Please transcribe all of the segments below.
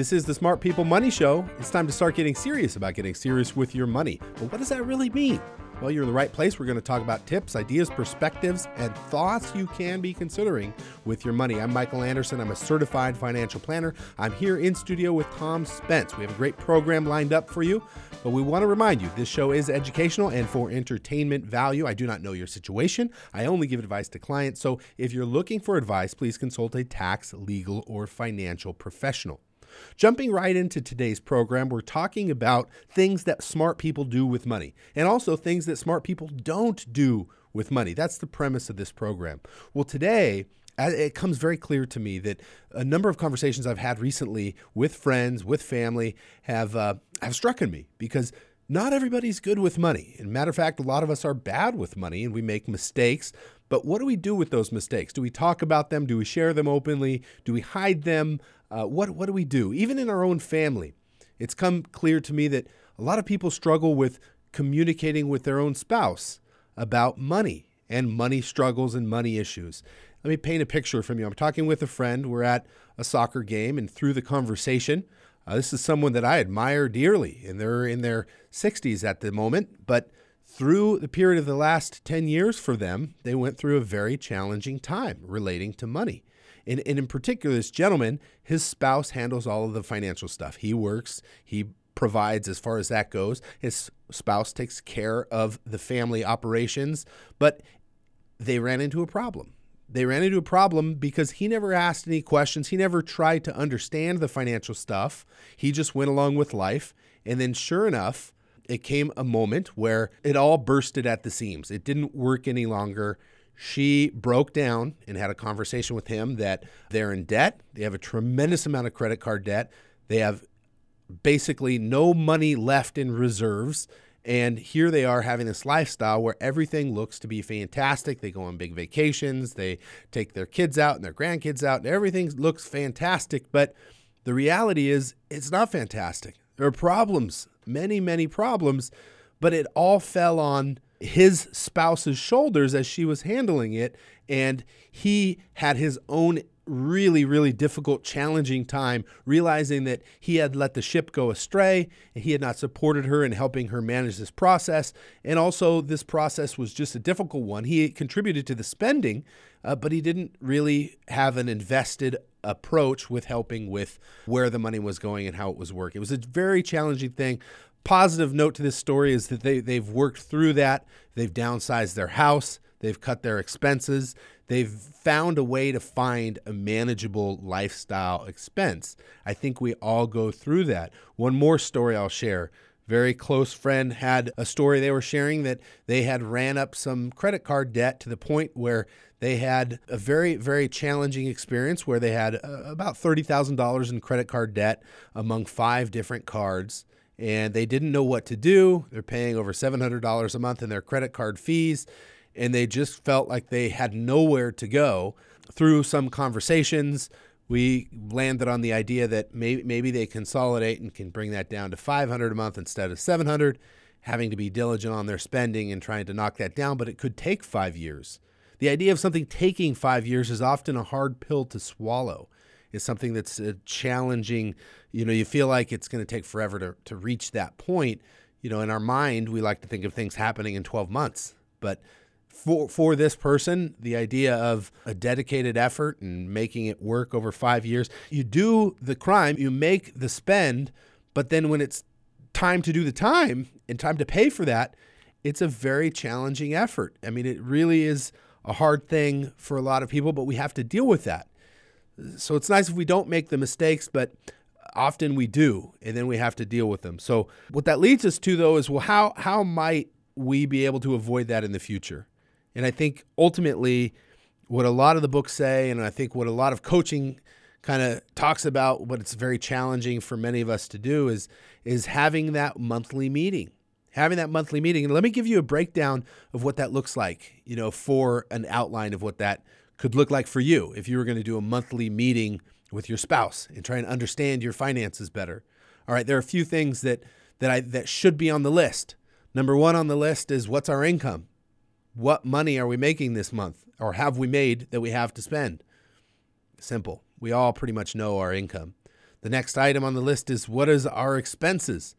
This is the Smart People Money Show. It's time to start getting serious about getting serious with your money. But what does that really mean? Well, you're in the right place. We're going to talk about tips, ideas, perspectives, and thoughts you can be considering with your money. I'm Michael Anderson. I'm a certified financial planner. I'm here in studio with Tom Spence. We have a great program lined up for you, but we want to remind you this show is educational and for entertainment value. I do not know your situation. I only give advice to clients. So if you're looking for advice, please consult a tax, legal, or financial professional. Jumping right into today's program, we're talking about things that smart people do with money and also things that smart people don't do with money. That's the premise of this program. Well, today, it comes very clear to me that a number of conversations I've had recently with friends, with family, have uh, have struck me because not everybody's good with money. And matter of fact, a lot of us are bad with money and we make mistakes. But what do we do with those mistakes? Do we talk about them? Do we share them openly? Do we hide them? Uh, what, what do we do? Even in our own family, it's come clear to me that a lot of people struggle with communicating with their own spouse about money and money struggles and money issues. Let me paint a picture from you. I'm talking with a friend. We're at a soccer game, and through the conversation, uh, this is someone that I admire dearly, and they're in their 60s at the moment. But through the period of the last 10 years for them, they went through a very challenging time relating to money. And, and in particular, this gentleman, his spouse handles all of the financial stuff. He works, he provides as far as that goes. His spouse takes care of the family operations, but they ran into a problem. They ran into a problem because he never asked any questions. He never tried to understand the financial stuff. He just went along with life. And then, sure enough, it came a moment where it all bursted at the seams. It didn't work any longer she broke down and had a conversation with him that they're in debt. They have a tremendous amount of credit card debt. They have basically no money left in reserves. And here they are having this lifestyle where everything looks to be fantastic. They go on big vacations, they take their kids out and their grandkids out, and everything looks fantastic. But the reality is, it's not fantastic. There are problems, many, many problems, but it all fell on his spouse's shoulders as she was handling it. And he had his own really, really difficult, challenging time realizing that he had let the ship go astray and he had not supported her in helping her manage this process. And also, this process was just a difficult one. He contributed to the spending, uh, but he didn't really have an invested approach with helping with where the money was going and how it was working. It was a very challenging thing positive note to this story is that they, they've worked through that. They've downsized their house, they've cut their expenses, they've found a way to find a manageable lifestyle expense. I think we all go through that. One more story I'll share. Very close friend had a story they were sharing that they had ran up some credit card debt to the point where they had a very, very challenging experience where they had uh, about $30,000 in credit card debt among five different cards and they didn't know what to do. They're paying over $700 a month in their credit card fees, and they just felt like they had nowhere to go. Through some conversations, we landed on the idea that maybe, maybe they consolidate and can bring that down to 500 a month instead of 700, having to be diligent on their spending and trying to knock that down, but it could take 5 years. The idea of something taking 5 years is often a hard pill to swallow is something that's a challenging. You know, you feel like it's going to take forever to, to reach that point. You know, in our mind, we like to think of things happening in 12 months. But for, for this person, the idea of a dedicated effort and making it work over five years, you do the crime, you make the spend, but then when it's time to do the time and time to pay for that, it's a very challenging effort. I mean, it really is a hard thing for a lot of people, but we have to deal with that. So it's nice if we don't make the mistakes, but often we do, and then we have to deal with them. So what that leads us to though is well, how how might we be able to avoid that in the future? And I think ultimately what a lot of the books say, and I think what a lot of coaching kind of talks about, what it's very challenging for many of us to do is is having that monthly meeting. Having that monthly meeting. And let me give you a breakdown of what that looks like, you know, for an outline of what that could look like for you if you were going to do a monthly meeting with your spouse and try and understand your finances better. All right, there are a few things that that I that should be on the list. Number 1 on the list is what's our income? What money are we making this month or have we made that we have to spend? Simple. We all pretty much know our income. The next item on the list is what is our expenses?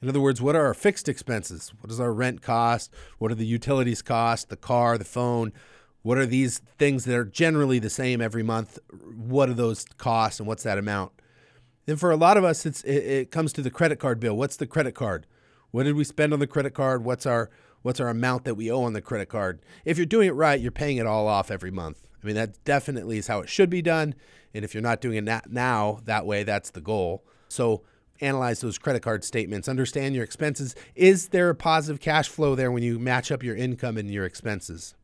In other words, what are our fixed expenses? What does our rent cost? What are the utilities cost? The car, the phone? What are these things that are generally the same every month? What do those cost and what's that amount? Then for a lot of us, it, it comes to the credit card bill. What's the credit card? What did we spend on the credit card? What's our what's our amount that we owe on the credit card? If you're doing it right, you're paying it all off every month. I mean, that definitely is how it should be done. And if you're not doing it now that way, that's the goal. So analyze those credit card statements, understand your expenses. Is there a positive cash flow there when you match up your income and your expenses?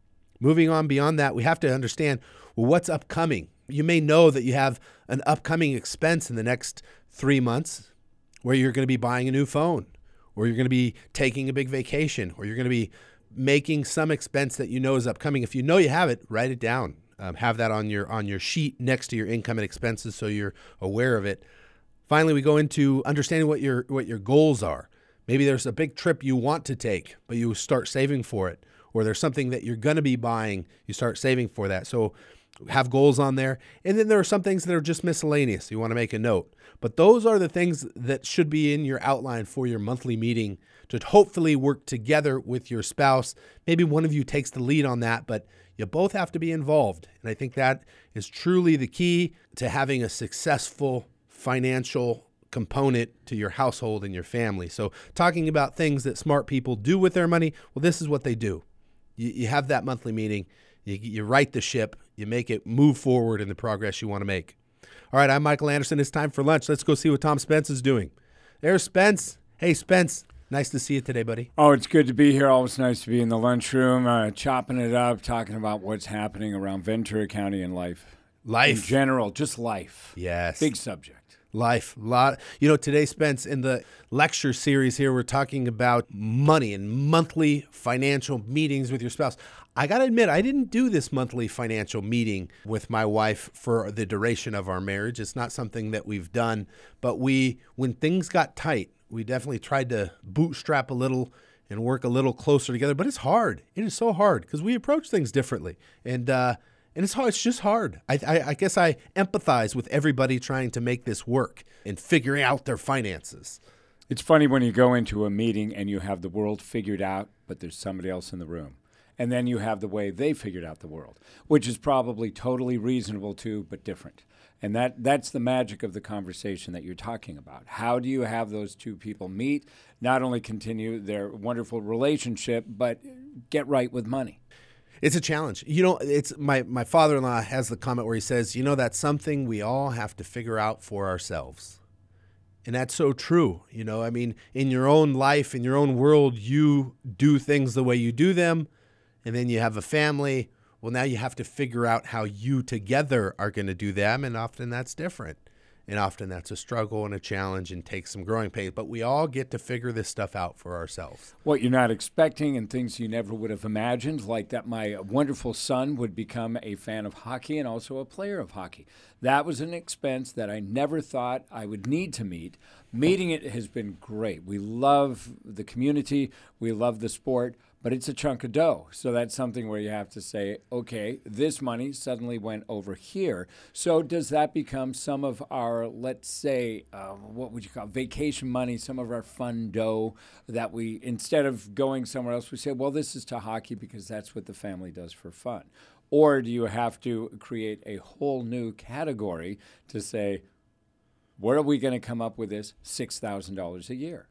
Moving on beyond that, we have to understand well, what's upcoming. You may know that you have an upcoming expense in the next three months where you're going to be buying a new phone, or you're going to be taking a big vacation, or you're going to be making some expense that you know is upcoming. If you know you have it, write it down. Um, have that on your on your sheet next to your income and expenses so you're aware of it. Finally, we go into understanding what your what your goals are. Maybe there's a big trip you want to take, but you start saving for it, or there's something that you're going to be buying, you start saving for that. So have goals on there. And then there are some things that are just miscellaneous. You want to make a note. But those are the things that should be in your outline for your monthly meeting to hopefully work together with your spouse. Maybe one of you takes the lead on that, but you both have to be involved. And I think that is truly the key to having a successful financial component to your household and your family. So, talking about things that smart people do with their money, well, this is what they do. You, you have that monthly meeting, you, you the ship, you make it move forward in the progress you want to make. All right, I'm Michael Anderson. It's time for lunch. Let's go see what Tom Spence is doing. There's Spence. Hey, Spence. Nice to see you today, buddy. Oh, it's good to be here. Always nice to be in the lunchroom, uh, chopping it up, talking about what's happening around Ventura County and life. Life. In general, just life. Yes. Big subject. Life. Lot. You know, today, Spence, in the lecture series here, we're talking about money and monthly financial meetings with your spouse. I got to admit, I didn't do this monthly financial meeting with my wife for the duration of our marriage. It's not something that we've done, but we, when things got tight, we definitely tried to bootstrap a little and work a little closer together. But it's hard. It is so hard because we approach things differently, and uh, and it's hard. It's just hard. I, I, I guess I empathize with everybody trying to make this work and figuring out their finances. It's funny when you go into a meeting and you have the world figured out, but there's somebody else in the room. And then you have the way they figured out the world, which is probably totally reasonable too, but different. And that, that's the magic of the conversation that you're talking about. How do you have those two people meet, not only continue their wonderful relationship, but get right with money? It's a challenge. You know, it's my my father-in-law has the comment where he says, "You know, that's something we all have to figure out for ourselves." And that's so true. You know, I mean, in your own life, in your own world, you do things the way you do them, and then you have a family. Well, now you have to figure out how you together are going to do them, and often that's different. And often that's a struggle and a challenge and takes some growing pains. But we all get to figure this stuff out for ourselves. What you're not expecting and things you never would have imagined, like that my wonderful son would become a fan of hockey and also a player of hockey. That was an expense that I never thought I would need to meet. Meeting it has been great. We love the community, we love the sport, but it's a chunk of dough. So that's something where you have to say, okay, this money suddenly went over here. So does that become some of our, let's say, uh, what would you call it, vacation money, some of our fun dough that we, instead of going somewhere else, we say, well, this is to hockey because that's what the family does for fun. Or do you have to create a whole new category to say, where are we going to come up with this $6,000 a year?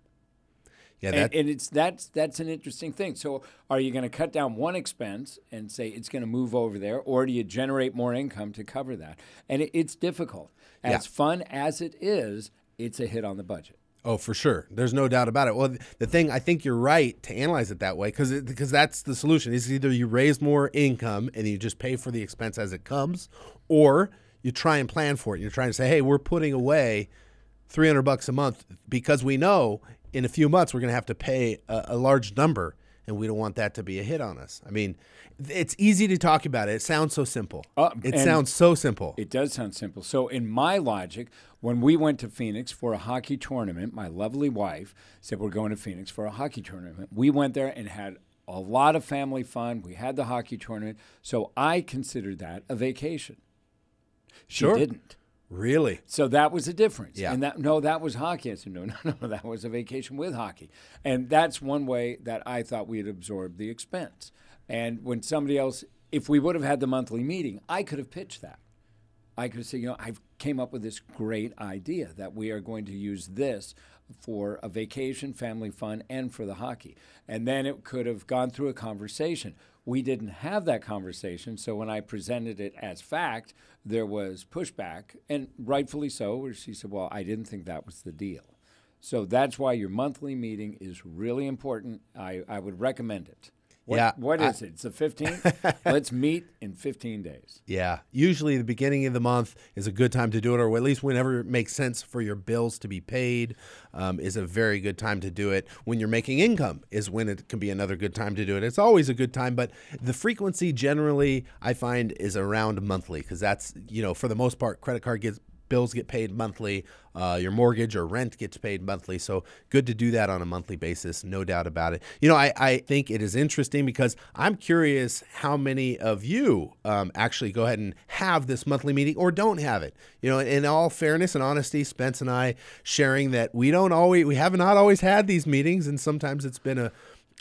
Yeah, that, and, and, it's that's that's an interesting thing. So, are you going to cut down one expense and say it's going to move over there, or do you generate more income to cover that? And it, it's difficult. As yeah. fun as it is, it's a hit on the budget. Oh, for sure. There's no doubt about it. Well, the thing I think you're right to analyze it that way because because that's the solution. Is either you raise more income and you just pay for the expense as it comes, or you try and plan for it. You're trying to say, hey, we're putting away 300 bucks a month because we know in a few months we're going to have to pay a, a, large number and we don't want that to be a hit on us. I mean it's easy to talk about it. It sounds so simple. Uh, it sounds so simple. It does sound simple. So in my logic when we went to phoenix for a hockey tournament my lovely wife said we're going to phoenix for a hockey tournament. We went there and had a lot of family fun. We had the hockey tournament. So i considered that a vacation. She sure. didn't Really? So that was a difference. Yeah. And that no, that was hockey. I said, no, no, no, that was a vacation with hockey. And that's one way that I thought we'd absorb the expense. And when somebody else, if we would have had the monthly meeting, I could have pitched that. I could say, you know, I've came up with this great idea that we are going to use this for a vacation, family fun, and for the hockey. And then it could have gone through a conversation. We didn't have that conversation, so when I presented it as fact, there was pushback, and rightfully so, where she said, Well, I didn't think that was the deal. So that's why your monthly meeting is really important. I, I would recommend it. What, Yeah, What I- it? It's the 15th? Let's meet in 15 days. Yeah. Usually the beginning of the month is a good time to do it, or at least whenever it makes sense for your bills to be paid um, is a very good time to do it. When you're making income is when it can be another good time to do it. It's always a good time, but the frequency generally I find is around monthly because that's, you know, for the most part, credit card gets bills get paid monthly. Uh, your mortgage or rent gets paid monthly. So good to do that on a monthly basis, no doubt about it. You know, I, I think it is interesting because I'm curious how many of you um, actually go ahead and have this monthly meeting or don't have it. You know, in all fairness and honesty, Spence and I sharing that we don't always, we have not always had these meetings, and sometimes it's been a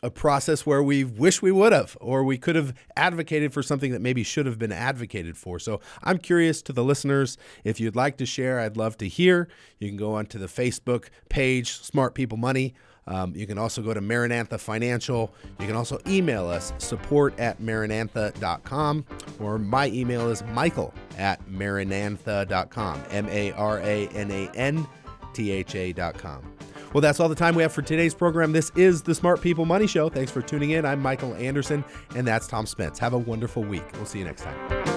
a process where we wish we would have, or we could have advocated for something that maybe should have been advocated for. So I'm curious to the listeners, if you'd like to share, I'd love to hear. You can go onto the Facebook page, Smart People Money. Um, you can also go to Maranatha Financial. You can also email us, support at maranatha.com, or my email is michael at maranatha.com, M A R A N A N T H A.com. Well, that's all the time we have for today's program. This is the Smart People Money Show. Thanks for tuning in. I'm Michael Anderson, and that's Tom Spence. Have a wonderful week. We'll see you next time.